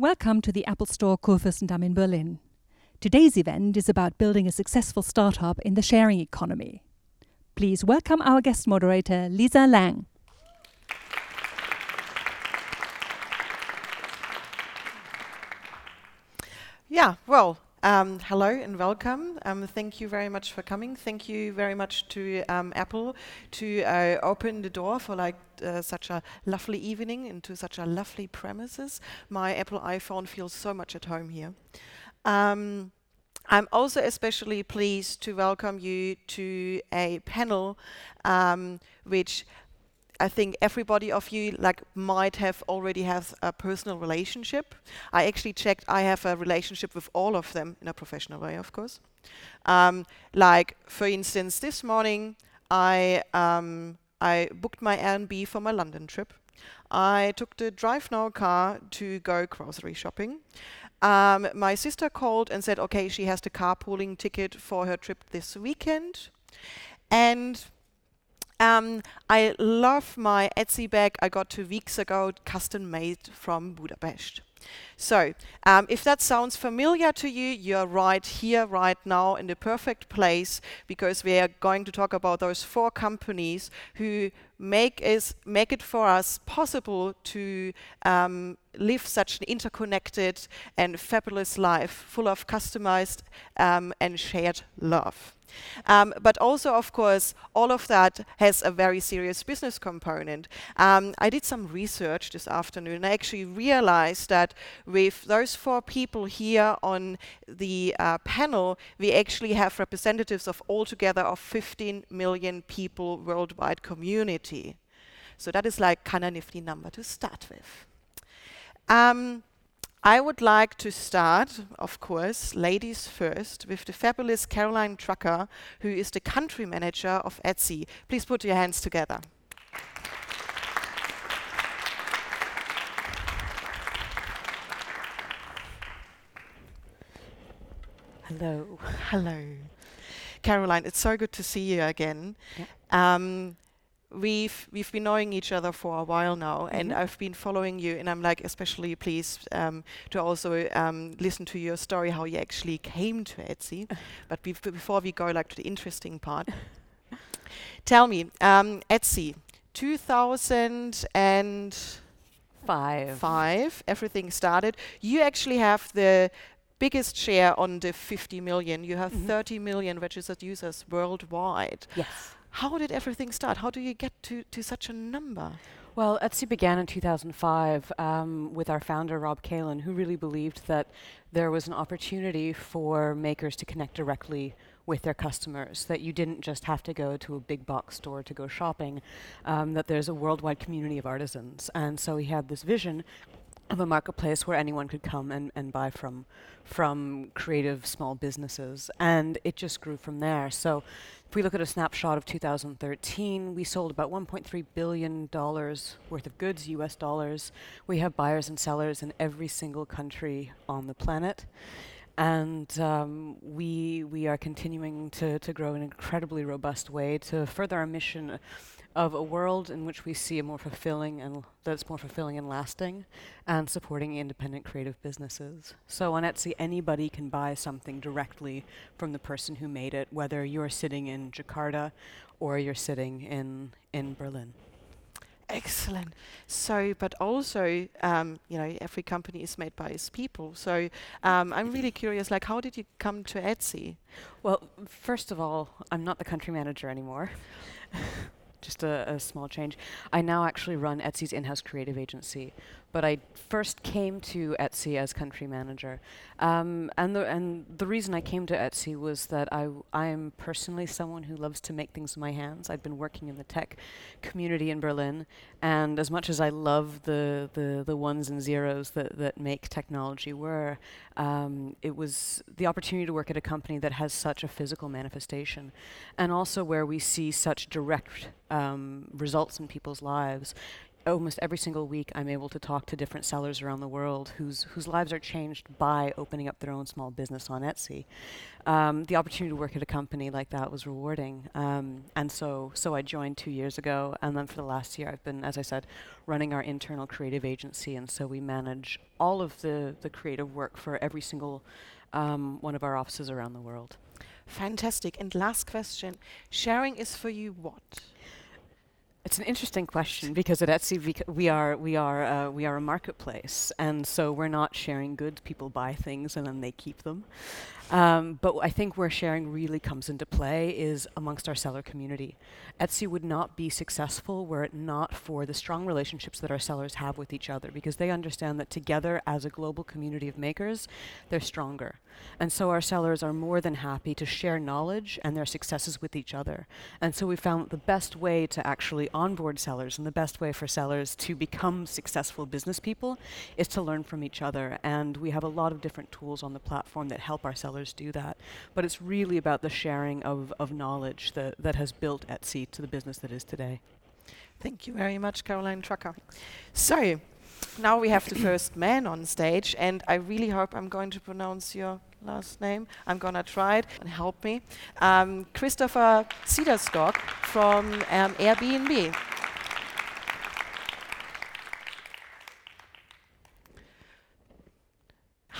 Welcome to the Apple Store Kurfürstendamm in Berlin. Today's event is about building a successful startup in the sharing economy. Please welcome our guest moderator, Lisa Lang. Yeah, well, um, hello and welcome. Um, thank you very much for coming. Thank you very much to um, Apple to uh, open the door for like uh, such a lovely evening into such a lovely premises. My Apple iPhone feels so much at home here. Um, I'm also especially pleased to welcome you to a panel um, which I think everybody of you like might have already have a personal relationship. I actually checked. I have a relationship with all of them in a professional way, of course. Um, like for instance, this morning I um, I booked my Airbnb for my London trip. I took the Drive Now car to go grocery shopping. Um, my sister called and said, okay, she has the carpooling ticket for her trip this weekend. And um, I love my Etsy bag I got two weeks ago, custom made from Budapest. So, um, if that sounds familiar to you, you're right here, right now, in the perfect place, because we are going to talk about those four companies who make, is, make it for us possible to um, live such an interconnected and fabulous life, full of customized um, and shared love. Um, but also, of course, all of that has a very serious business component. Um, I did some research this afternoon and I actually realized that with those four people here on the uh, panel, we actually have representatives of altogether of 15 million people worldwide community. So that is like kind of nifty number to start with. Um, I would like to start, of course, ladies first, with the fabulous Caroline Drucker, who is the country manager of Etsy. Please put your hands together. Hello. Hello. Caroline, it's so good to see you again. Yeah. Um, we've we've been knowing each other for a while now, mm -hmm. and I've been following you, and I'm like especially pleased um, to also um, listen to your story, how you actually came to Etsy. but bef before we go like to the interesting part, tell me, um, Etsy, 2005, five, everything started. You actually have the biggest share on the 50 million. You have mm -hmm. 30 million registered users worldwide. Yes. How did everything start? How do you get to, to such a number? Well, Etsy began in 2005 um, with our founder, Rob Kalin, who really believed that there was an opportunity for makers to connect directly with their customers, that you didn't just have to go to a big box store to go shopping, um, that there's a worldwide community of artisans. And so he had this vision of a marketplace where anyone could come and, and buy from from creative small businesses and it just grew from there. So if we look at a snapshot of 2013 we sold about 1.3 billion dollars worth of goods US dollars. We have buyers and sellers in every single country on the planet. And um, we we are continuing to, to grow in an incredibly robust way to further our mission of a world in which we see a more fulfilling and that's more fulfilling and lasting and supporting independent creative businesses. So on Etsy, anybody can buy something directly from the person who made it, whether you're sitting in Jakarta or you're sitting in, in Berlin. Excellent. So, but also, um, you know, every company is made by its people. So, um, I'm really curious, like, how did you come to Etsy? Well, first of all, I'm not the country manager anymore. just a, a, small change. I now actually run Etsy's in-house creative agency, but I first came to Etsy as country manager. Um, and, the, and the reason I came to Etsy was that I, I am personally someone who loves to make things with my hands. I've been working in the tech community in Berlin, and as much as I love the, the, the ones and zeros that, that make technology work, um, it was the opportunity to work at a company that has such a physical manifestation, and also where we see such direct um, results in people's lives almost every single week, I'm able to talk to different sellers around the world whose whose lives are changed by opening up their own small business on Etsy. Um, the opportunity to work at a company like that was rewarding, um, and so so I joined two years ago, and then for the last year, I've been, as I said, running our internal creative agency, and so we manage all of the the creative work for every single um, one of our offices around the world. Fantastic. And last question sharing is for you what? It's an interesting question because at Etsy we, are we are uh, we are a marketplace, and so we're not sharing goods. People buy things and then they keep them. Um, but I think where sharing really comes into play is amongst our seller community. Etsy would not be successful were it not for the strong relationships that our sellers have with each other because they understand that together as a global community of makers, they're stronger. And so our sellers are more than happy to share knowledge and their successes with each other. And so we found the best way to actually onboard sellers and the best way for sellers to become successful business people is to learn from each other. And we have a lot of different tools on the platform that help our sellers do that. But it's really about the sharing of, of knowledge that, that has built Etsy to the business that is today. Thank you very much, Caroline Drucker. So, now we have the first man on stage, and I really hope I'm going to pronounce your last name. I'm gonna try it and help me. Um, Christopher Cederskog from um, Airbnb.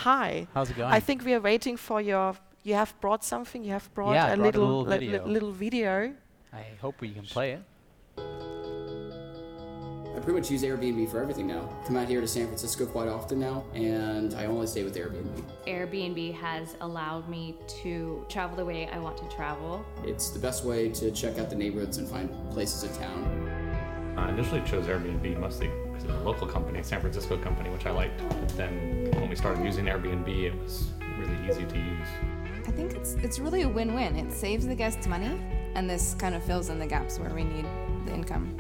Hi. How's it going? I think we are waiting for your. You have brought something. You have brought Yeah, I a brought a little little li- video. li- little video. I hope we can play it. I pretty much use Airbnb for everything now. Come out here to San Francisco quite often now, and I only stay with Airbnb. Airbnb has allowed me to travel the way I want to travel. It's the best way to check out the neighborhoods and find places in town. I initially chose Airbnb mostly because a local company, San Francisco company, which I liked. Then when we started using Airbnb, it was really easy to use. I think it's it's really a win-win. It saves the guests money, and this kind of fills in the gaps where we need the income.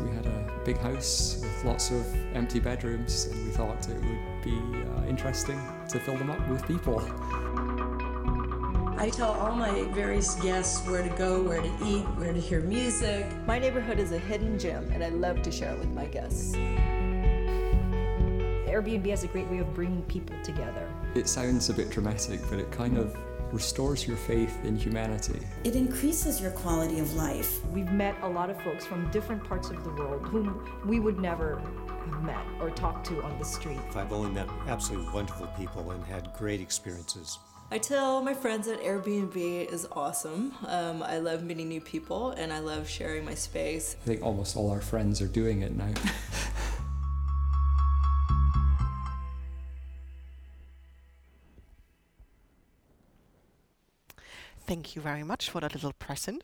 We had a big house with lots of empty bedrooms, and we thought it would be uh, interesting to fill them up with people. I tell all my various guests where to go, where to eat, where to hear music. My neighborhood is a hidden gem, and I love to share it with my guests. Airbnb has a great way of bringing people together. It sounds a bit dramatic, but it kind of restores your faith in humanity. It increases your quality of life. We've met a lot of folks from different parts of the world whom we would never have met or talked to on the street. I've only met absolutely wonderful people and had great experiences. I tell my friends that Airbnb is awesome. Um, I love meeting new people and I love sharing my space. I think almost all our friends are doing it now. Thank you very much for that little present.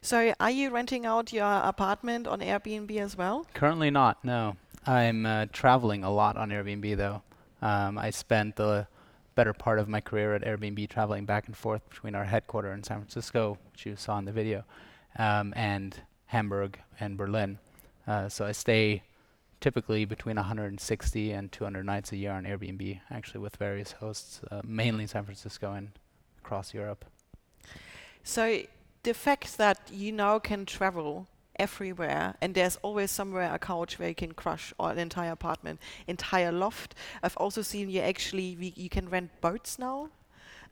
So, are you renting out your apartment on Airbnb as well? Currently not, no. I'm uh, traveling a lot on Airbnb though. Um, I spent the better part of my career at Airbnb traveling back and forth between our headquarters in San Francisco, which you saw in the video, um, and Hamburg and Berlin. Uh, so I stay typically between 160 and 200 nights a year on Airbnb, actually with various hosts, uh, mainly in San Francisco and across Europe. So, the fact that you now can travel everywhere and there's always somewhere a couch where you can crush or an entire apartment, entire loft. I've also seen you actually, we, you can rent boats now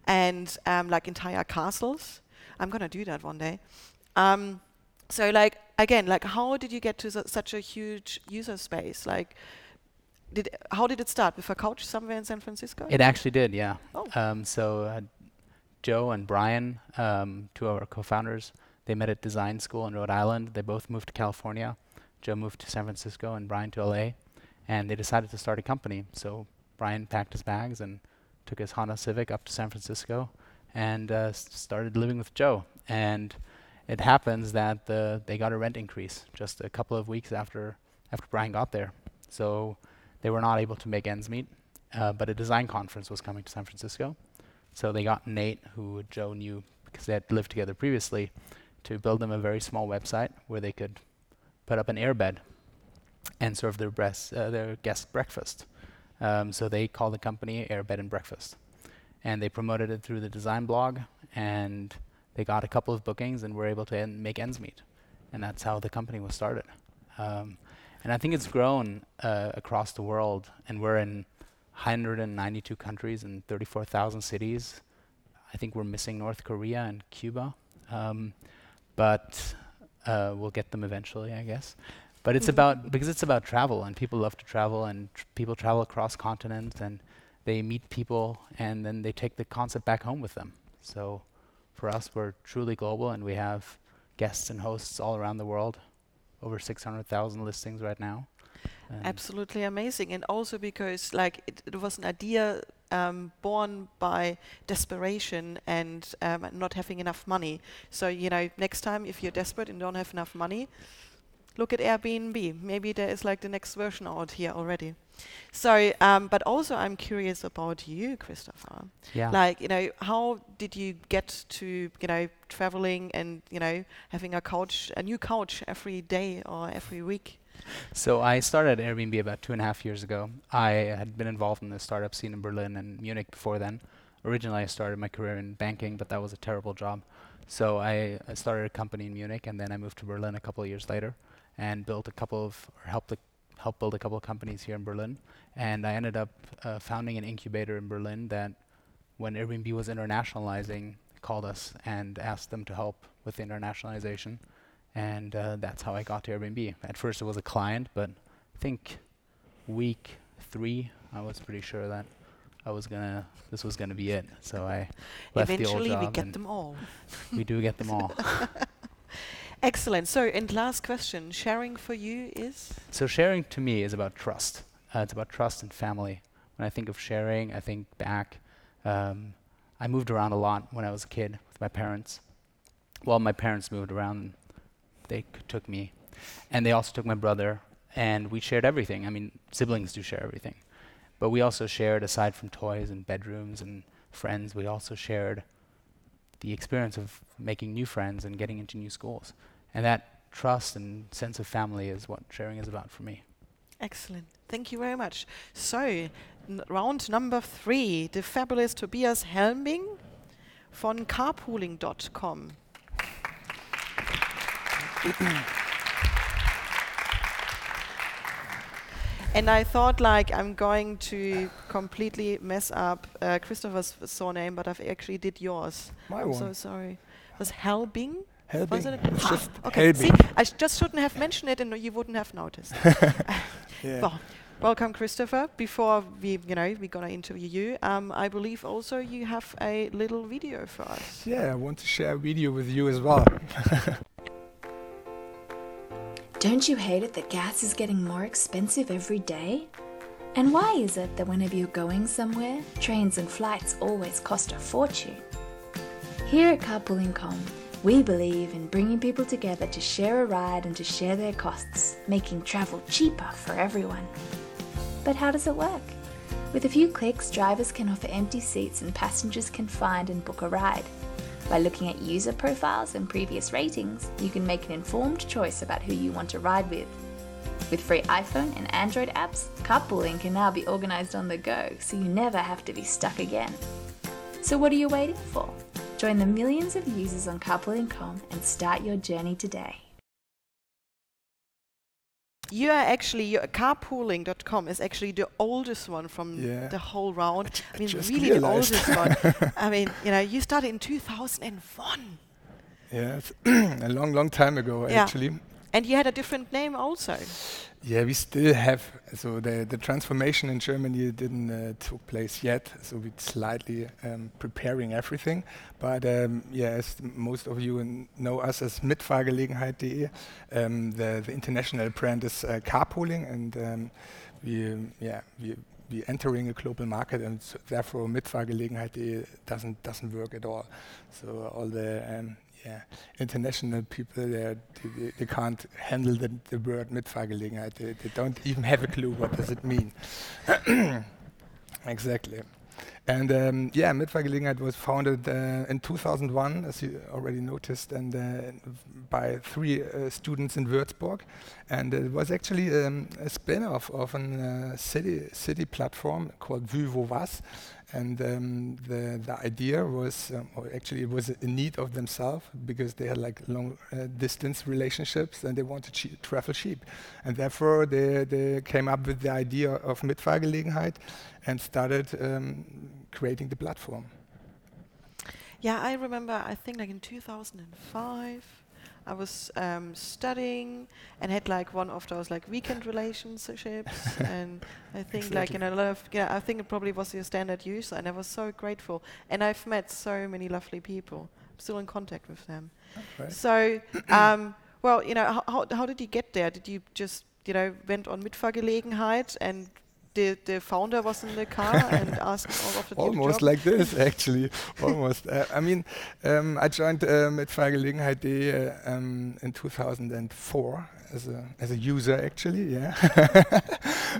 and um, like entire castles. I'm gonna do that one day. Um, so like, again, like how did you get to su- such a huge user space? Like, did how did it start with a couch somewhere in San Francisco? It actually did, yeah. Oh. Um, so uh, Joe and Brian, um, two of our co-founders, they met at design school in Rhode Island. They both moved to California. Joe moved to San Francisco and Brian to LA, and they decided to start a company. So Brian packed his bags and took his Honda Civic up to San Francisco and uh, started living with Joe. And it happens that the, they got a rent increase just a couple of weeks after after Brian got there. So they were not able to make ends meet, uh, but a design conference was coming to San Francisco. So they got Nate, who Joe knew because they had lived together previously, to build them a very small website where they could put up an airbed and serve their, uh, their guests breakfast. Um, so they called the company Airbed and Breakfast. And they promoted it through the design blog, and they got a couple of bookings and were able to en- make ends meet. and that's how the company was started. Um, and I think it's grown uh, across the world, and we're in 192 countries and 34,000 cities. I think we're missing North Korea and Cuba, um, but uh, we'll get them eventually, I guess. But it's about because it's about travel, and people love to travel, and tr- people travel across continents, and they meet people, and then they take the concept back home with them. So, for us, we're truly global, and we have guests and hosts all around the world. Over 600,000 listings right now. And Absolutely amazing, and also because like it, it was an idea um, born by desperation and um, not having enough money. So you know, next time if you're desperate and don't have enough money, look at Airbnb. Maybe there is like the next version out here already. So, um, but also I'm curious about you, Christopher. Yeah. Like you know, how did you get to you know traveling and you know having a couch, a new couch every day or every week? So I started Airbnb about two and a half years ago. I had been involved in the startup scene in Berlin and Munich before then. Originally, I started my career in banking, but that was a terrible job. So I, I started a company in Munich, and then I moved to Berlin a couple of years later, and built a couple of or helped a, helped build a couple of companies here in Berlin. And I ended up uh, founding an incubator in Berlin that, when Airbnb was internationalizing, called us and asked them to help with internationalization and uh, that's how I got to Airbnb. At first, it was a client, but I think week three, I was pretty sure that I was gonna, this was gonna be it. So I left Eventually, the old job we job. get them all. we do get them all. Excellent. So, and last question: sharing for you is So sharing to me is about trust. Uh, it's about trust and family. When I think of sharing, I think back. Um, I moved around a lot when I was a kid with my parents. Well, my parents moved around. They took me, and they also took my brother, and we shared everything. I mean, siblings do share everything, but we also shared, aside from toys and bedrooms and friends, we also shared the experience of making new friends and getting into new schools. And that trust and sense of family is what sharing is about for me. excellent. Thank you very much. So, round number three: the fabulous Tobias Helming von carpooling.com. And I thought like I'm going to completely mess up uh, Christopher's surname, but I've actually did yours. My I'm one. so sorry. Was Helbing? Helbing. Wasn't it? Just okay. See, I just shouldn't have mentioned it, and you wouldn't have noticed. Yeah. Well, welcome, Christopher. Before we, you know, we're gonna interview you. Um, I believe also you have a little video for us. Yeah, I want to share a video with you as well. Don't you hate it that gas is getting more expensive every day? And why is it that whenever you're going somewhere, trains and flights always cost a fortune? Here at Carpooling.com, we believe in bringing people together to share a ride and to share their costs, making travel cheaper for everyone. But how does it work? With a few clicks, drivers can offer empty seats and passengers can find and book a ride. By looking at user profiles and previous ratings, you can make an informed choice about who you want to ride with. With free iPhone and Android apps, carpooling can now be organized on the go, so you never have to be stuck again. So what are you waiting for? Join the millions of users on carpooling.com and start your journey today. You are actually your carpooling.com is actually the oldest one from Yeah. the whole round. I mean, just really the oldest one. I mean, you know, you started in 2001. yeah, a long, long time ago Yeah. actually. And you had a different name also. Yeah, we still have. So the the transformation in Germany didn't uh, took place yet. So we're slightly um, preparing everything. But um, yeah, as most of you know us as Mitfahrgelegenheit.de, um, the the international brand is uh, carpooling, and um, we um, yeah we we entering a global market, and therefore Mitfahrgelegenheit.de doesn't doesn't work at all. So all the um, yeah, international people they, they, they can't handle the, the word Mitfahrgelegenheit. They, they don't even have a clue what does it mean. exactly. And um, yeah, Mitfahrgelegenheit was founded uh, in 2001, as you already noticed, and uh, by three uh, students in Würzburg. And it was actually um, a spin-off of a uh, city city platform called Vu Was. And um, the the idea was, um, or actually it was a need of themselves because they had like long uh, distance relationships and they wanted to travel cheap, and therefore they they came up with the idea of Mitfahrgelegenheit and started um, creating the platform. Yeah, I remember. I think like in 2005. I was um, studying and had like one of those like weekend relationships, and I think exactly. like in a lot of yeah, I think it probably was your standard use, and I was so grateful. And I've met so many lovely people. I'm still in contact with them. Okay. So, um, well, you know, how, how, how did you get there? Did you just you know went on Mitfahrgelegenheit and the, the founder was in the car and asked all of the Almost like this, actually. Almost. Uh, I mean, um, I joined uh, um, in 2004 as a as a user, actually, yeah.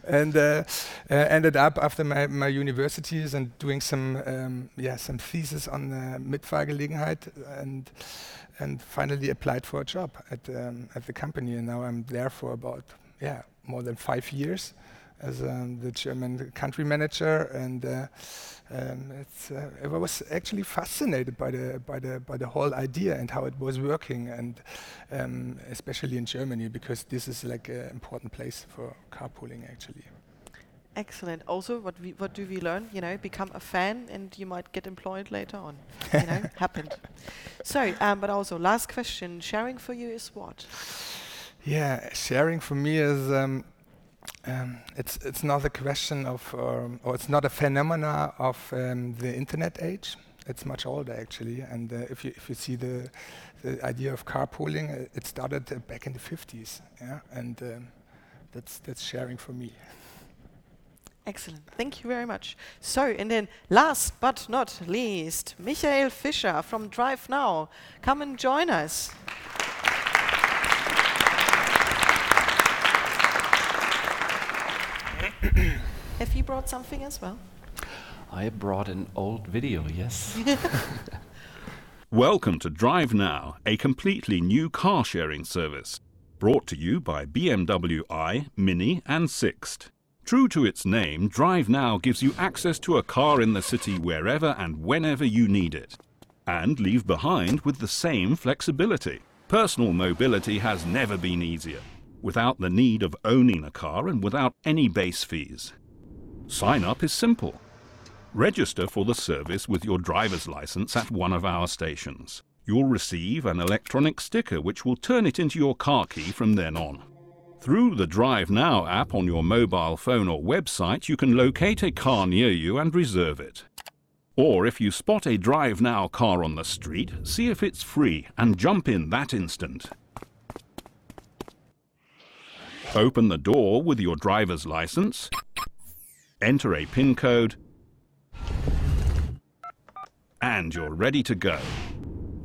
and uh, uh, ended up after my, my universities and doing some um, yeah some thesis on uh, Mitfahrgelegenheit and and finally applied for a job at um, at the company and now I'm there for about yeah more than five years as um, the German country manager, and uh, um, uh, I was actually fascinated by the by the by the whole idea and how it was working, and um, especially in Germany because this is like an important place for carpooling actually. Excellent. Also, what we what do we learn? You know, become a fan, and you might get employed later on. you know, happened. So, um, but also, last question: sharing for you is what? Yeah, sharing for me is um, it's it's not a question of, um, or it's not a phenomena of um, the internet age. It's much older actually, and uh, if you if you see the the idea of carpooling, uh, it started uh, back in the 50s, yeah, and um, that's that's sharing for me. Excellent. Thank you very much. So, and then last but not least, Michael Fischer from Drive Now. Come and join us. Have you brought something as well? I brought an old video, yes. Welcome to Drive Now, a completely new car sharing service. Brought to you by BMW i, Mini, and Sixt. True to its name, Drive Now gives you access to a car in the city wherever and whenever you need it. And leave behind with the same flexibility. Personal mobility has never been easier, without the need of owning a car and without any base fees. Sign up is simple. Register for the service with your driver's license at one of our stations. You'll receive an electronic sticker which will turn it into your car key from then on. Through the Drive Now app on your mobile phone or website, you can locate a car near you and reserve it. Or if you spot a Drive Now car on the street, see if it's free and jump in that instant. Open the door with your driver's license enter a PIN code, and you're ready to go.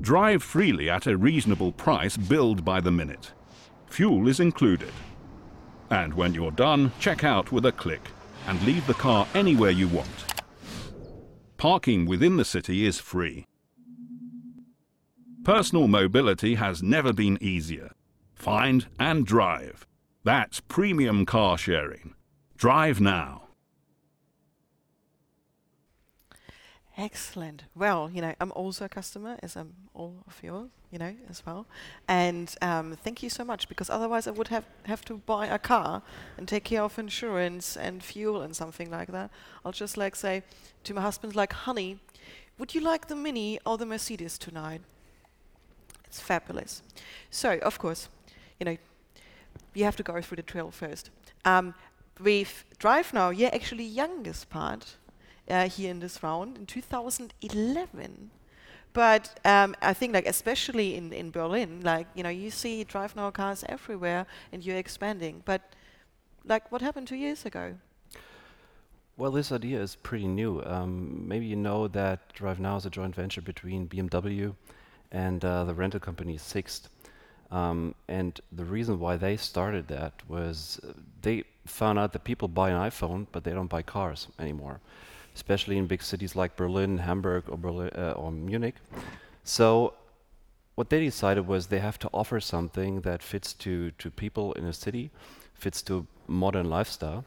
Drive freely at a reasonable price billed by the minute. Fuel is included. And when you're done, check out with a click and leave the car anywhere you want. Parking within the city is free. Personal mobility has never been easier. Find and drive. That's premium car sharing. Drive now. Excellent. Well, you know, I'm also a customer, as I'm all of yours, you know, as well. And um, thank you so much, because otherwise I would have, have to buy a car and take care of insurance and fuel and something like that. I'll just like say to my husband, like, honey, would you like the Mini or the Mercedes tonight? It's fabulous. So, of course, you know, you have to go through the trail first. Um, with Drive Now, yeah, actually youngest part uh, here in this round in 2011. But um, I think, like especially in, in Berlin, like you know, you see drive now cars everywhere, and you're expanding. But like, what happened two years ago? Well, this idea is pretty new. Um, maybe you know that Drive Now is a joint venture between BMW and uh, the rental company Sixt. Um, and the reason why they started that was uh, they found out that people buy an iPhone, but they don't buy cars anymore especially in big cities like Berlin, Hamburg, or, Berlin, uh, or Munich. So what they decided was they have to offer something that fits to, to people in a city, fits to modern lifestyle.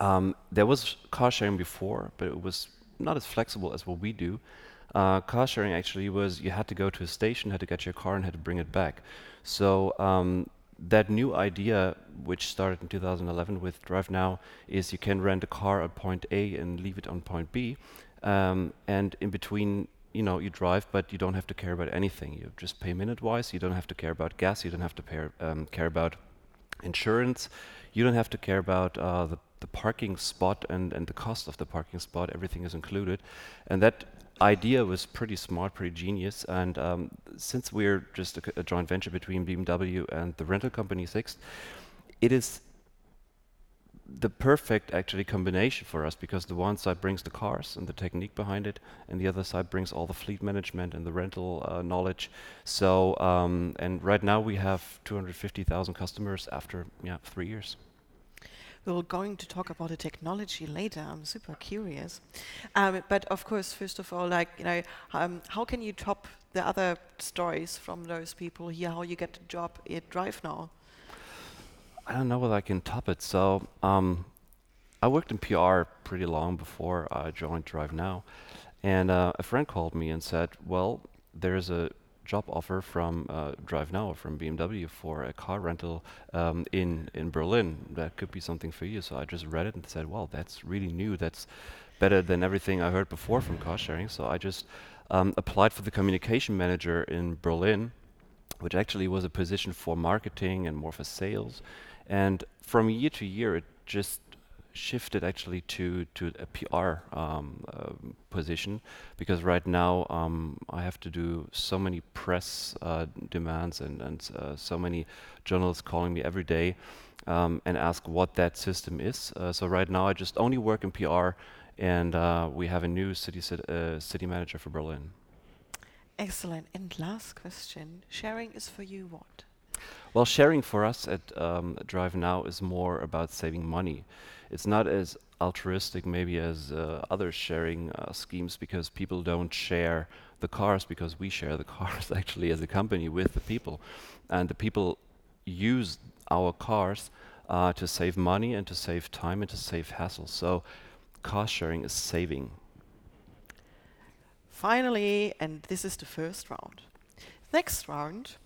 Um, there was car sharing before, but it was not as flexible as what we do. Uh, car sharing actually was you had to go to a station, had to get your car, and had to bring it back. So um, that new idea, which started in 2011 with DriveNow, is you can rent a car at point A and leave it on point B, um, and in between, you know, you drive, but you don't have to care about anything. You just pay minute-wise. You don't have to care about gas. You don't have to um, care about insurance. You don't have to care about uh, the, the parking spot and, and the cost of the parking spot. Everything is included, and that idea was pretty smart, pretty genius. And um, since we're just a, a, joint venture between BMW and the rental company Sixt, it is the perfect actually combination for us because the one side brings the cars and the technique behind it, and the other side brings all the fleet management and the rental uh, knowledge. So, um, and right now we have 250,000 customers after yeah three years. We're going to talk about the technology later. I'm super curious. Um, but of course, first of all, like you know, um, how can you top the other stories from those people here? How you get a job at DriveNow? I don't know whether I can top it. So um, I worked in PR pretty long before I joined DriveNow, and uh, a friend called me and said, "Well, there's a job offer from uh, DriveNow from BMW for a car rental um, in in Berlin. That could be something for you. So I just read it and said, "Well, that's really new. That's better than everything I heard before from car sharing." So I just um, applied for the communication manager in Berlin, which actually was a position for marketing and more for sales. And from year to year, it just shifted actually to to a PR um, uh, position because right now um, I have to do so many press uh, demands and and uh, so many journalists calling me every day um, and ask what that system is. Uh, so right now I just only work in PR, and uh, we have a new city uh, city manager for Berlin. Excellent. And last question: sharing is for you what? Well, sharing for us at um, DriveNow is more about saving money it's not as altruistic maybe as uh, other sharing uh, schemes because people don't share the cars because we share the cars actually as a company with the people and the people use our cars uh, to save money and to save time and to save hassle so car sharing is saving finally and this is the first round next round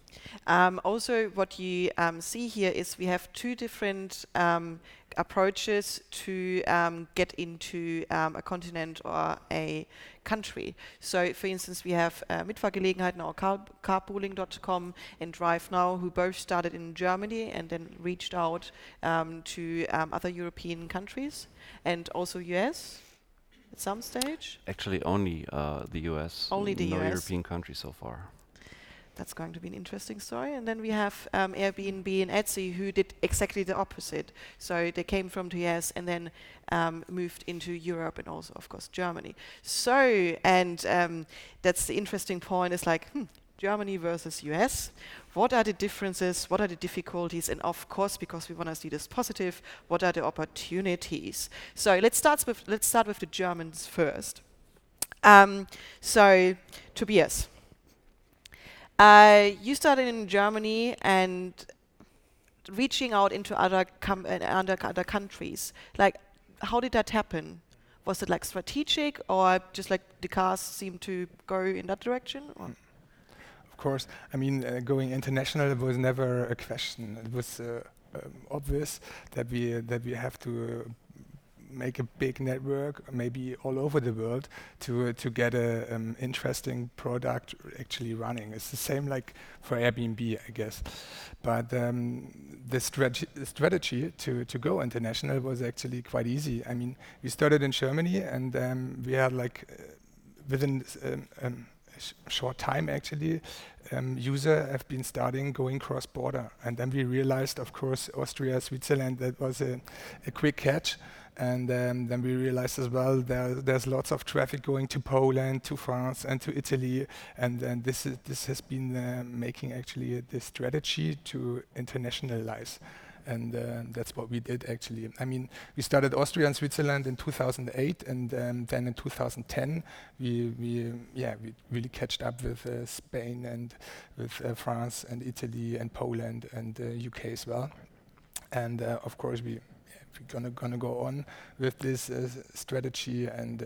um, also, what you um, see here is we have two different um, approaches to um, get into um, a continent or a country. So, for instance, we have uh, Mitfahrgelegenheiten or car carpooling.com and DriveNow, who both started in Germany and then reached out to other European countries and also US at some stage? Actually, only uh, the US. Only the no US. European country so far that's going to be an interesting story. And then we have um, Airbnb and Etsy who did exactly the opposite. So they came from the US and then um, moved into Europe and also, of course, Germany. So, and um, that's the interesting point is like, hmm, Germany versus US. What are the differences? What are the difficulties? And of course, because we want to see this positive, what are the opportunities? So let's start with let's start with the Germans first. Um, so Tobias, uh, you started in Germany and reaching out into other, com- uh, other, other countries. Like, how did that happen? Was it like strategic, or just like the cars seemed to go in that direction? Or? Course, I mean, uh, going international was never a question. It was uh, um, obvious that we that we have to uh, make a big network, maybe all over the world, to uh, to get a um, interesting product actually running. It's the same like for Airbnb, I guess. But um, the strate strategy to to go international was actually quite easy. I mean, we started in Germany, and um, we had like uh, within um, um, short time actually, um, user have been starting going cross-border. And then we realized, of course, Austria, Switzerland, that was a, a quick catch. And um, then we realized as well there, there's lots of traffic going to Poland, to France, and to Italy. And, and this, is, this has been uh, making actually the strategy to internationalize. And uh, that's what we did actually. I mean, we started Austria and Switzerland in 2008, and um, then in 2010 we, we yeah we really catched up with uh, Spain and with uh, France and Italy and Poland and UK uh, as well. And uh, of course we we're gonna gonna go on with this uh, strategy and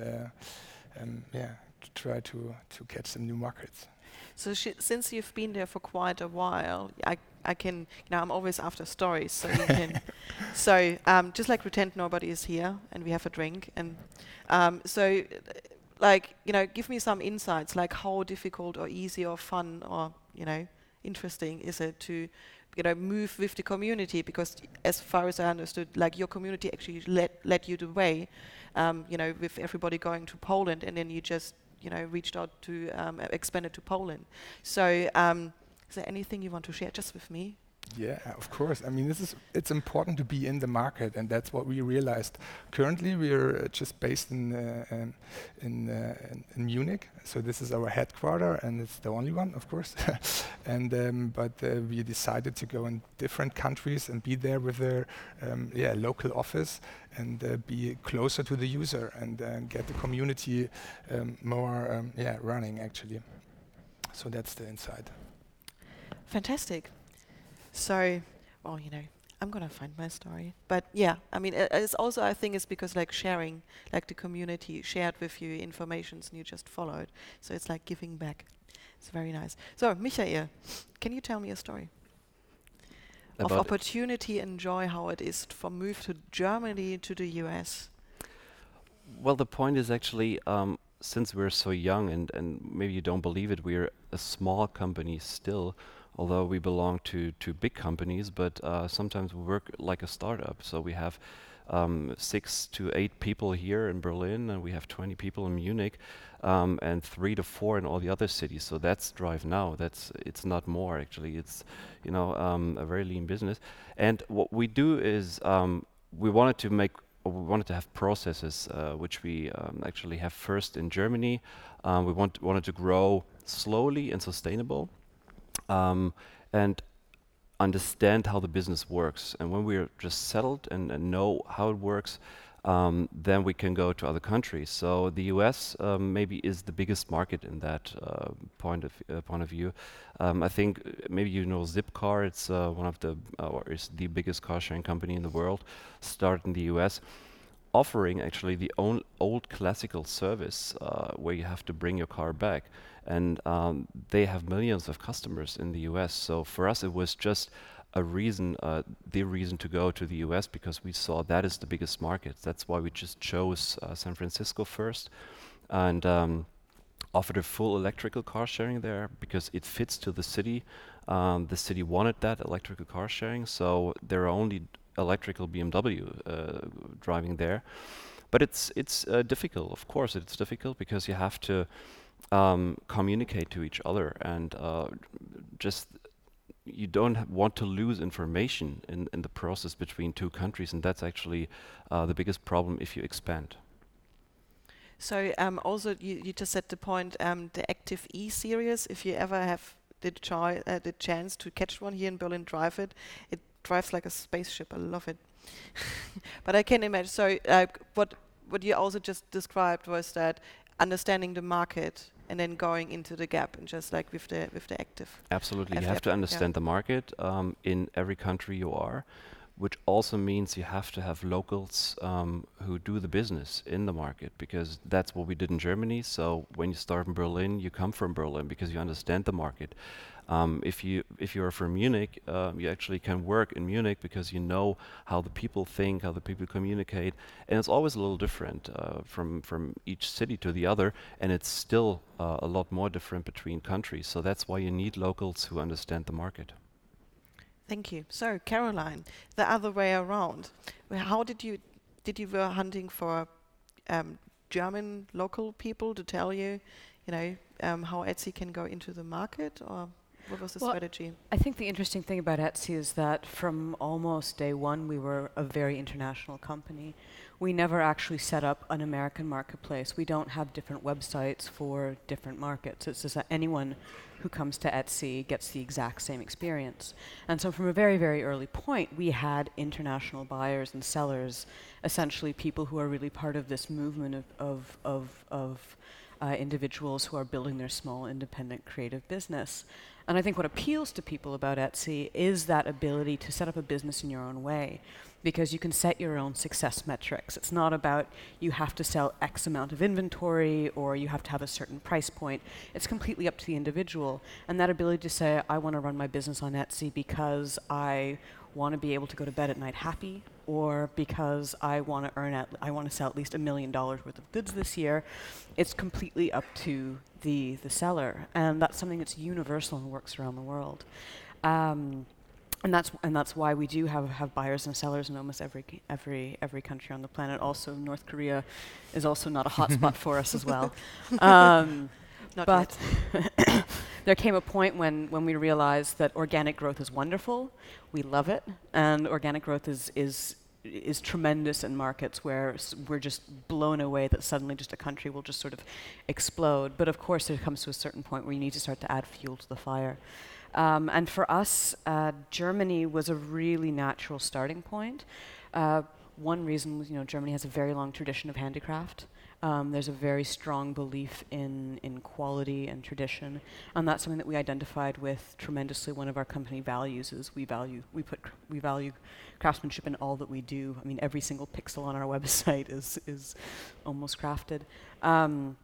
um, yeah, try to to catch some new markets. So since you've been there for quite a while, I I can you know I'm always after stories, so you can. So um, just like pretend nobody is here and we have a drink, and um, so like you know give me some insights like how difficult or easy or fun or you know interesting is it to you know move with the community because as far as I understood like your community actually led led you the way um, you know with everybody going to Poland and then you just you know reached out to um, expand it to Poland so um, is there anything you want to share just with me yeah, of course. I mean, this is it's important to be in the market, and that's what we realized. Currently, we are uh, just based in uh, um, in, uh, in, Munich, so this is our headquarter, and it's the only one, of course. and um, but uh, we decided to go in different countries and be there with their um, yeah local office and uh, be closer to the user and get the community um, more um, yeah running actually. So that's the inside. Fantastic. So, well, you know, I'm gonna find my story. But yeah, I mean, it's also I think it's because like sharing, like the community shared with you informations and you just followed. So it's like giving back. It's very nice. So, Michael, can you tell me a story? About of opportunity and joy, how it is for move to Germany to the US. Well, the point is actually, um, since we're so young, and and maybe you don't believe it, we're a small company still although we belong to, to big companies, but uh, sometimes we work like a startup. So we have um, six to eight people here in Berlin, and we have 20 people in Munich, um, and three to four in all the other cities. So that's Drive Now. That's it's not more actually. It's you know um, a very lean business. And what we do is um, we wanted to make we wanted to have processes uh, which we um, actually have first in Germany. Um, we want wanted to grow slowly and sustainable um, and understand how the business works. And when we're just settled and, and know how it works, um, then we can go to other countries. So the U.S. Um, maybe is the biggest market in that uh, point of uh, point of view. Um, I think uh, maybe you know Zipcar. It's uh, one of the uh, or is the biggest car sharing company in the world. Started in the U.S offering actually the old classical service uh, where you have to bring your car back. And um, they have millions of customers in the US. So for us, it was just a reason, uh, the reason to go to the US because we saw that is the biggest market. That's why we just chose uh, San Francisco first and um, offered a full electrical car sharing there because it fits to the city. Um, the city wanted that electrical car sharing, so there are only electrical BMW uh, driving there. But it's it's uh, difficult, of course. It's difficult because you have to um, communicate to each other and uh, just you don't want to lose information in, in the process between two countries, and that's actually uh, the biggest problem if you expand. So um, also, you, you just said the point, um, the Active E series. If you ever have the, uh, the chance to catch one here in Berlin, drive it. It drives like a spaceship. I love it. but I can imagine. So uh, what what you also just described was that understanding the market and then going into the gap and just like with the with the active. Absolutely, you have to understand yeah. the market um, in every country you are, which also means you have to have locals um, who do the business in the market because that's what we did in Germany. So when you start in Berlin, you come from Berlin because you understand the market. Um, if you if you are from Munich, uh, you actually can work in Munich because you know how the people think, how the people communicate, and it's always a little different uh, from from each city to the other, and it's still uh, a lot more different between countries. So that's why you need locals who understand the market. Thank you. So Caroline, the other way around. How did you did you were hunting for um, German local people to tell you, you know, um, how Etsy can go into the market, or what was the well, strategy? I think the interesting thing about Etsy is that from almost day one, we were a very international company. We never actually set up an American marketplace. We don't have different websites for different markets. It's just that anyone who comes to Etsy gets the exact same experience. And so from a very, very early point, we had international buyers and sellers, essentially people who are really part of this movement of, of, of, of uh, individuals who are building their small independent creative business. And I think what appeals to people about Etsy is that ability to set up a business in your own way because you can set your own success metrics. It's not about you have to sell X amount of inventory or you have to have a certain price point. It's completely up to the individual. And that ability to say, I want to run my business on Etsy because I want to be able to go to bed at night happy or because I want to earn at I want to sell at least a million dollars worth of goods this year, it's completely up to the the seller, and that's something that's universal and works around the world. Um, and that's and that's why we do have, have buyers and sellers in almost every every every country on the planet. Also, North Korea is also not a hotspot for us as well. Um, but there came a point when, when we realized that organic growth is wonderful, we love it, and organic growth is, is, is tremendous in markets where we're just blown away that suddenly just a country will just sort of explode. But of course, it comes to a certain point where you need to start to add fuel to the fire. Um, and for us, uh, Germany was a really natural starting point. Uh, one reason you know, Germany has a very long tradition of handicraft. Um, there's a very strong belief in, in quality and tradition, and that's something that we identified with tremendously. One of our company values is we value we put we value craftsmanship in all that we do. I mean, every single pixel on our website is is almost crafted. Um,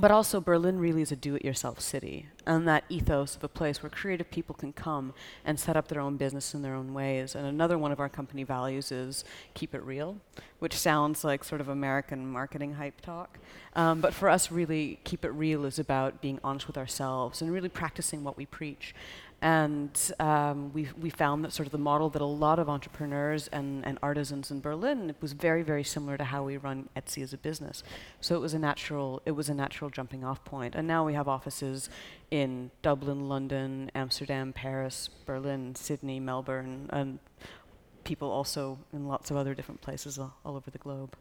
but also, Berlin really is a do it yourself city. And that ethos of a place where creative people can come and set up their own business in their own ways. And another one of our company values is keep it real, which sounds like sort of American marketing hype talk. Um, but for us, really, keep it real is about being honest with ourselves and really practicing what we preach. And um, we, we found that sort of the model that a lot of entrepreneurs and, and artisans in Berlin it was very, very similar to how we run Etsy as a business. So it was a natural, it was a natural jumping off point. And now we have offices in Dublin, London, Amsterdam, Paris, Berlin, Sydney, Melbourne, and people also in lots of other different places all, all over the globe.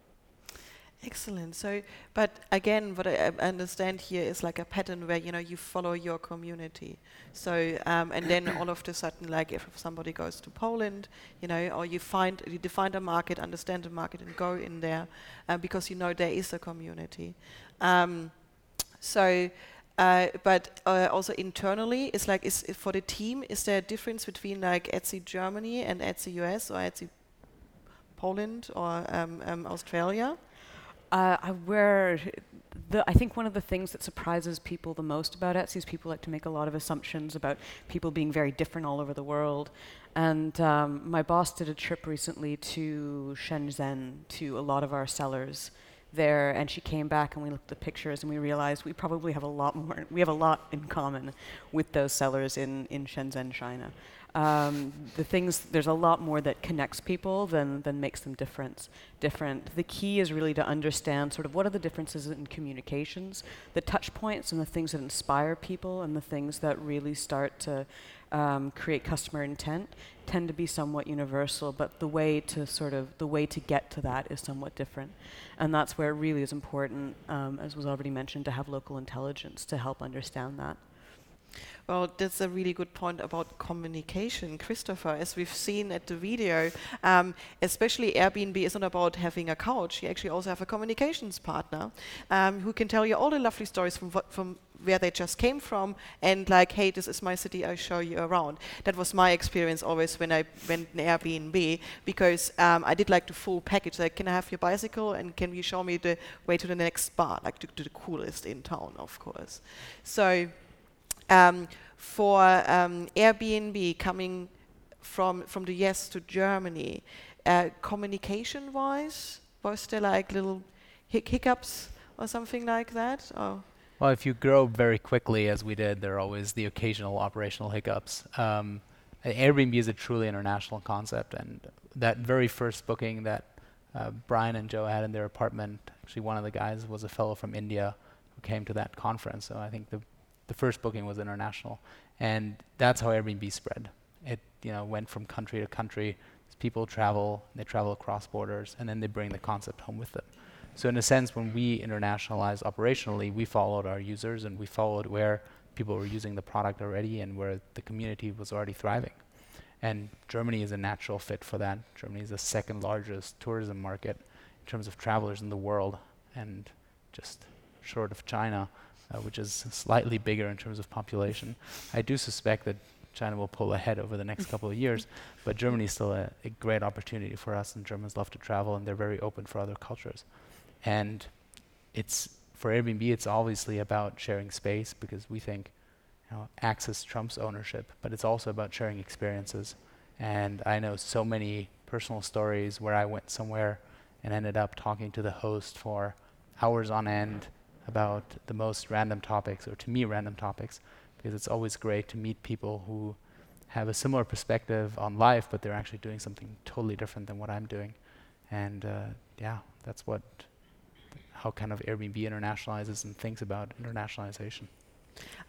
Excellent. So, but again, what I understand here is like a pattern where you know you follow your community. So, um, and then all of a sudden, like if somebody goes to Poland, you know, or you find you define a market, understand the market, and go in there uh, because you know there is a community. Um, so. Uh, but uh, also internally, it's like is for the team. Is there a difference between like Etsy Germany and Etsy US or Etsy Poland or um, um, Australia? Uh, I wear the, I think one of the things that surprises people the most about Etsy is people like to make a lot of assumptions about people being very different all over the world. And um, my boss did a trip recently to Shenzhen to a lot of our sellers there, and she came back and we looked at the pictures and we realized we probably have a lot more. We have a lot in common with those sellers in in Shenzhen, China um, the things there's a lot more that connects people than than makes them different. Different. The key is really to understand sort of what are the differences in communications, the touch points, and the things that inspire people, and the things that really start to um, create customer intent tend to be somewhat universal, but the way to sort of the way to get to that is somewhat different, and that's where it really is important, um, as was already mentioned, to have local intelligence to help understand that. Well, that's a really good point about communication, Christopher. As we've seen at the video, um, especially Airbnb is not about having a couch. You actually also have a communications partner um, who can tell you all the lovely stories from from where they just came from and like, hey, this is my city, I show you around. That was my experience always when I went in Airbnb because um, I did like the full package. Like, can I have your bicycle and can you show me the way to the next bar like to, to the coolest in town, of course. So um, for um, Airbnb coming from from the US to Germany, uh, communication-wise, was there like little hic hiccups or something like that? Or well, if you grow very quickly, as we did, there are always the occasional operational hiccups. Um, Airbnb is a truly international concept, and that very first booking that uh, Brian and Joe had in their apartment, actually one of the guys was a fellow from India who came to that conference. So I think the the first booking was international, and that's how Airbnb spread. It you know went from country to country. People travel, they travel across borders, and then they bring the concept home with them. So in a sense, when we internationalized operationally, we followed our users and we followed where people were using the product already and where the community was already thriving. And Germany is a natural fit for that. Germany is the second largest tourism market in terms of travelers in the world, and just short of China uh, which is slightly bigger in terms of population. I do suspect that China will pull ahead over the next couple of years, but Germany is still a, a great opportunity for us, and Germans love to travel, and they're very open for other cultures. And it's for Airbnb, it's obviously about sharing space because we think you know, access trumps ownership, but it's also about sharing experiences. And I know so many personal stories where I went somewhere and ended up talking to the host for hours on end about the most random topics, or to me, random topics, because it's always great to meet people who have a similar perspective on life, but they're actually doing something totally different than what I'm doing. And uh, yeah, that's what how kind of Airbnb internationalizes and thinks about internationalization.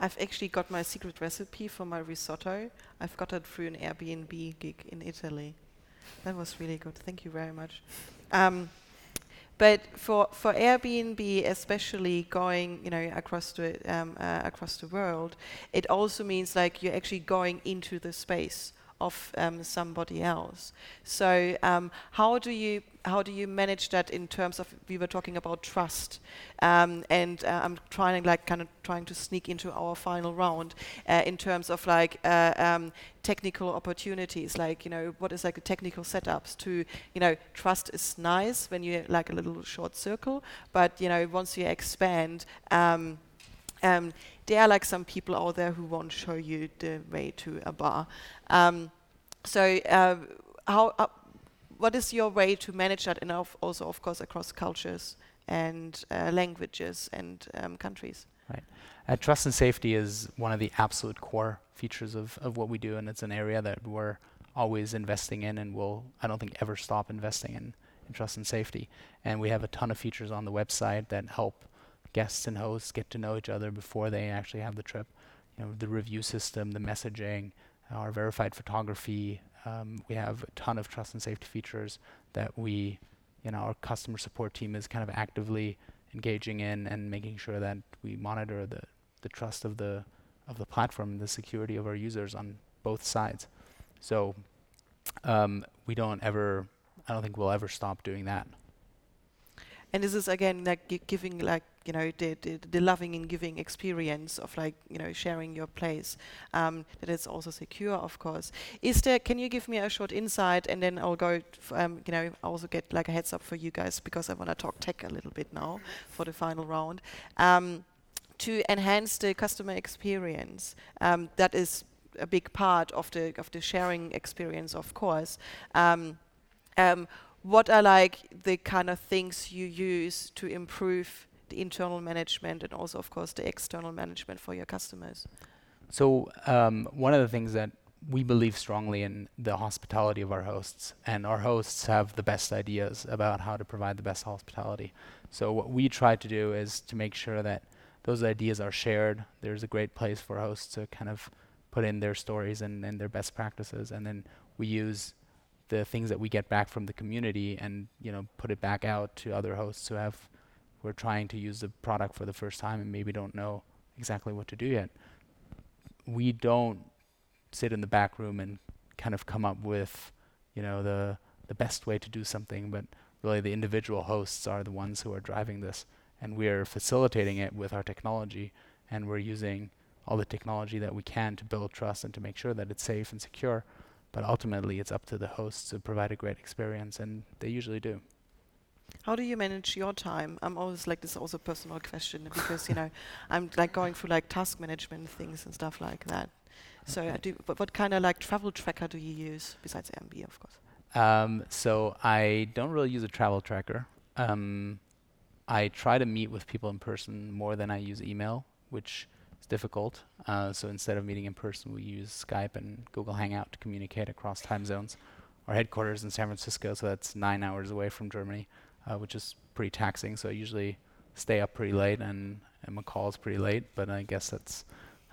I've actually got my secret recipe for my risotto. I've got it through an Airbnb gig in Italy. That was really good. Thank you very much. Um, but for for Airbnb, especially going you know across the um, uh, across the world, it also means like you're actually going into the space of um, somebody else. So um, how do you how do you manage that in terms of we were talking about trust, um, and uh, I'm trying like kind of trying to sneak into our final round uh, in terms of like uh, um, technical opportunities, like you know what is like the technical setups to you know trust is nice when you like a little short circle, but you know once you expand. Um, um, there are like some people out there who won't show you the way to a bar. Um, so uh, how, uh, what is your way to manage that and also of course across cultures and uh, languages and um, countries? Right. Uh, trust and safety is one of the absolute core features of, of what we do and it's an area that we're always investing in and will I don't think ever stop investing in, in trust and safety. And we have a ton of features on the website that help guests and hosts get to know each other before they actually have the trip. You know, the review system, the messaging, our verified photography. Um, we have a ton of trust and safety features that we, you know, our customer support team is kind of actively engaging in and making sure that we monitor the, the trust of the of the platform and the security of our users on both sides. So um, we don't ever, I don't think we'll ever stop doing that. And this is again like giving like you know the, the, the loving and giving experience of like you know sharing your place um, that is also secure of course. Is there can you give me a short insight and then I'll go um, you know also get like a heads up for you guys because I want to talk tech a little bit now for the final round. Um, to enhance the customer experience um, that is a big part of the of the sharing experience of course. Um, um, what are like the kind of things you use to improve the internal management and also, of course, the external management for your customers? So um, one of the things that we believe strongly in the hospitality of our hosts, and our hosts have the best ideas about how to provide the best hospitality. So what we try to do is to make sure that those ideas are shared. There's a great place for hosts to kind of put in their stories and, and their best practices, and then we use the things that we get back from the community and you know put it back out to other hosts who have who are trying to use the product for the first time and maybe don't know exactly what to do yet. We don't sit in the back room and kind of come up with, you know, the the best way to do something, but really the individual hosts are the ones who are driving this and we are facilitating it with our technology and we're using all the technology that we can to build trust and to make sure that it's safe and secure. But ultimately it's up to the hosts to provide a great experience and they usually do. How do you manage your time? I'm always like this is also a personal question because you know I'm like going through like task management things and stuff like that. So I do. What kind of like travel tracker do you use besides Airbnb, of course? Um, so I don't really use a travel tracker. Um, I try to meet with people in person more than I use email, which is difficult. Uh, so instead of meeting in person, we use Skype and Google Hangout to communicate across time zones. Our headquarters in San Francisco, so that's nine hours away from Germany uh, which is pretty taxing. So I usually stay up pretty late, and, and my call is pretty late. But I guess that's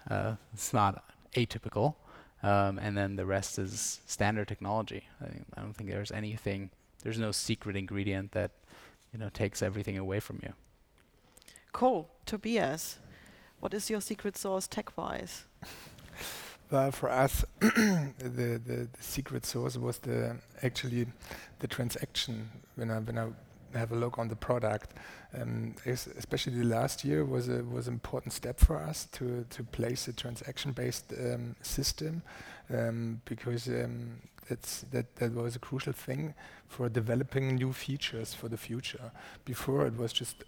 uh, it's not atypical. Um, and then the rest is standard technology. I, I don't think there's anything. There's no secret ingredient that you know takes everything away from you. Cool, Tobias. What is your secret sauce tech-wise? Well, for us, the, the, the secret sauce was the actually the transaction when I when I have a look on the product. Um, especially the last year was a was an important step for us to to place a transaction-based um, system um, because um, that's that that was a crucial thing for developing new features for the future. Before it was just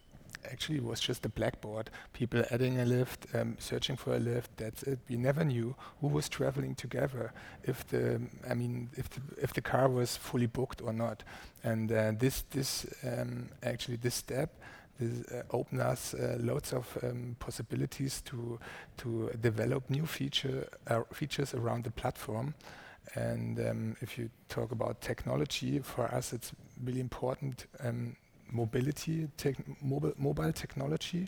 actually was just a blackboard. People adding a lift, um, searching for a lift. That's it. We never knew who was traveling together, if the I mean, if the, if the car was fully booked or not. And uh, this this um, actually this step. This uh, opened us uh, loads of um, possibilities to to develop new feature uh, features around the platform, and um, if you talk about technology, for us it's really important um, mobility, mobile, mobile technology,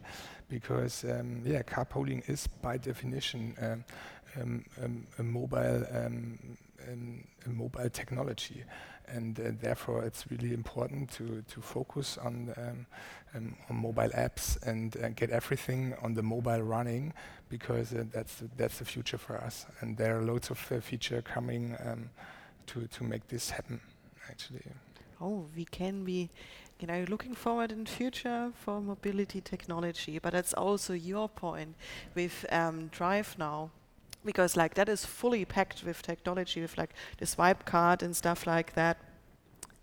because um, yeah, carpooling is by definition um, um, um a mobile um, a mobile technology, and uh, therefore it's really important to to focus on um, on mobile apps and uh, get everything on the mobile running, because uh, that's the, that's the future for us, and there are loads of uh, feature coming to to make this happen, actually. Oh, we can be you know, looking forward in future for mobility technology, but that's also your point with um, Drive Now, because like that is fully packed with technology, with like the swipe card and stuff like that.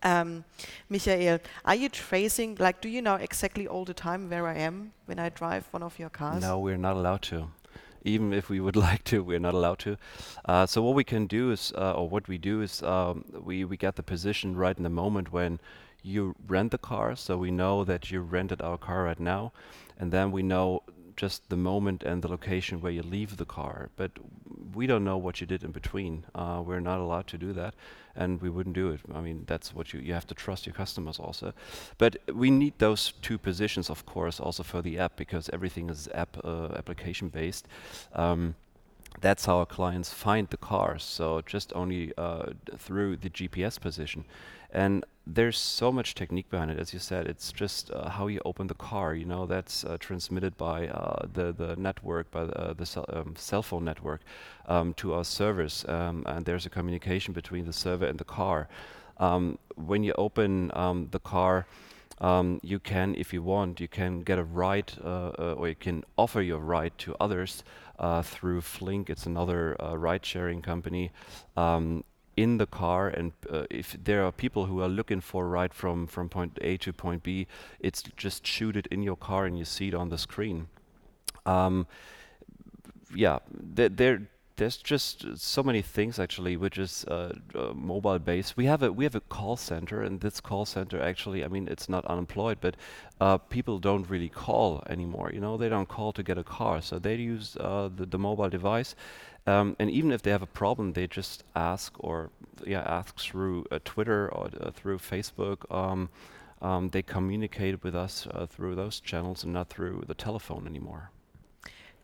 Um, Michael, are you tracing, like, do you know exactly all the time where I am when I drive one of your cars? No, we're not allowed to. Even if we would like to, we're not allowed to. Uh, so what we can do is, uh, or what we do is, um, we, we get the position right in the moment when you rent the car, so we know that you rented our car right now, and then we know just the moment and the location where you leave the car. But we don't know what you did in between. Uh, we're not allowed to do that, and we wouldn't do it. I mean, that's what you you have to trust your customers also. But we need those two positions, of course, also for the app because everything is app uh, application based. Um, that's how our clients find the cars. So just only uh, through the GPS position. And there's so much technique behind it. As you said, it's just uh, how you open the car. You know, that's uh, transmitted by uh, the the network, by the, uh, the cell, um, cell phone network, um, to our servers, um, and there's a communication between the server and the car. Um, when you open um, the car. Um, you can, if you want, you can get a ride, uh, uh, or you can offer your ride to others through flinc. It's another ride-sharing company, in the car and uh, if there are people who are looking for a ride from, from point A to point B, it's just shoot it in your car and you see it on the screen. Um, yeah, th there there's just so many things actually which is uh, uh, mobile based we have a we have a call center and this call center actually i mean it's not unemployed but uh, people don't really call anymore you know they don't call to get a car so they use uh, the, the mobile device um, and even if they have a problem they just ask or yeah ask through uh, twitter or uh, through facebook um, um, they communicate with us through those channels and not through the telephone anymore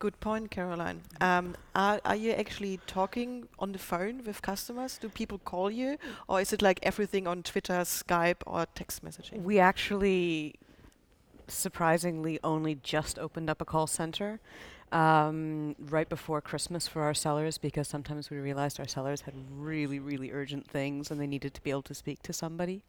Good point, Caroline. Um, are, are you actually talking on the phone with customers? Do people call you? Or is it like everything on Twitter, Skype, or text messaging? We actually surprisingly only just opened up a call center um, right before Christmas for our sellers because sometimes we realized our sellers had really, really urgent things and they needed to be able to speak to somebody.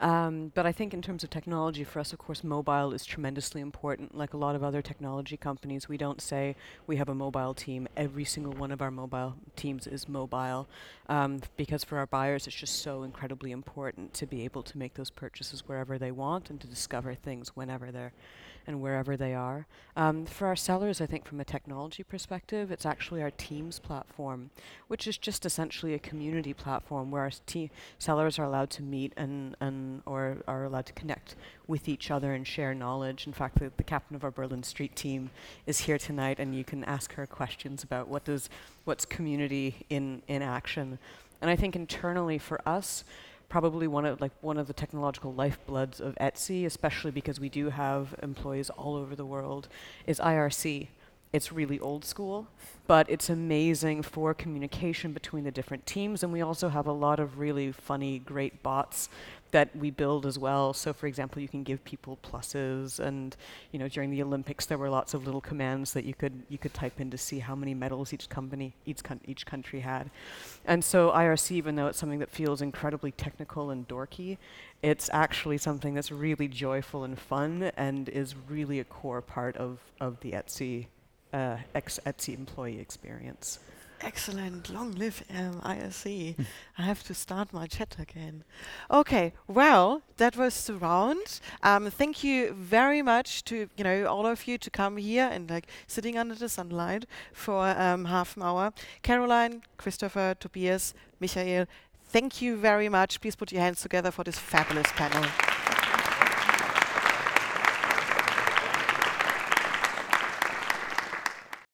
Um, but I think in terms of technology, for us, of course, mobile is tremendously important. Like a lot of other technology companies, we don't say we have a mobile team. Every single one of our mobile teams is mobile um, because for our buyers, it's just so incredibly important to be able to make those purchases wherever they want and to discover things whenever they're and wherever they are. Um, for our sellers, I think from a technology perspective, it's actually our Teams platform, which is just essentially a community platform where our te- sellers are allowed to meet and, and or are allowed to connect with each other and share knowledge. In fact, the, the captain of our Berlin Street team is here tonight, and you can ask her questions about what does what's community in in action. And I think internally for us, probably one of like one of the technological lifebloods of Etsy, especially because we do have employees all over the world, is IRC. It's really old school, but it's amazing for communication between the different teams. And we also have a lot of really funny, great bots that we build as well. So, for example, you can give people pluses, and you know, during the Olympics, there were lots of little commands that you could you could type in to see how many medals each company, each each country had. And so, IRC, even though it's something that feels incredibly technical and dorky, it's actually something that's really joyful and fun, and is really a core part of of the Etsy uh, ex Etsy employee experience. Excellent. Long live um, IRC. I have to start my chat again. Okay. Well, that was the round. Um, thank you very much to you know all of you to come here and like sitting under the sunlight for um, half an hour. Caroline, Christopher, Tobias, Michael. Thank you very much. Please put your hands together for this fabulous panel.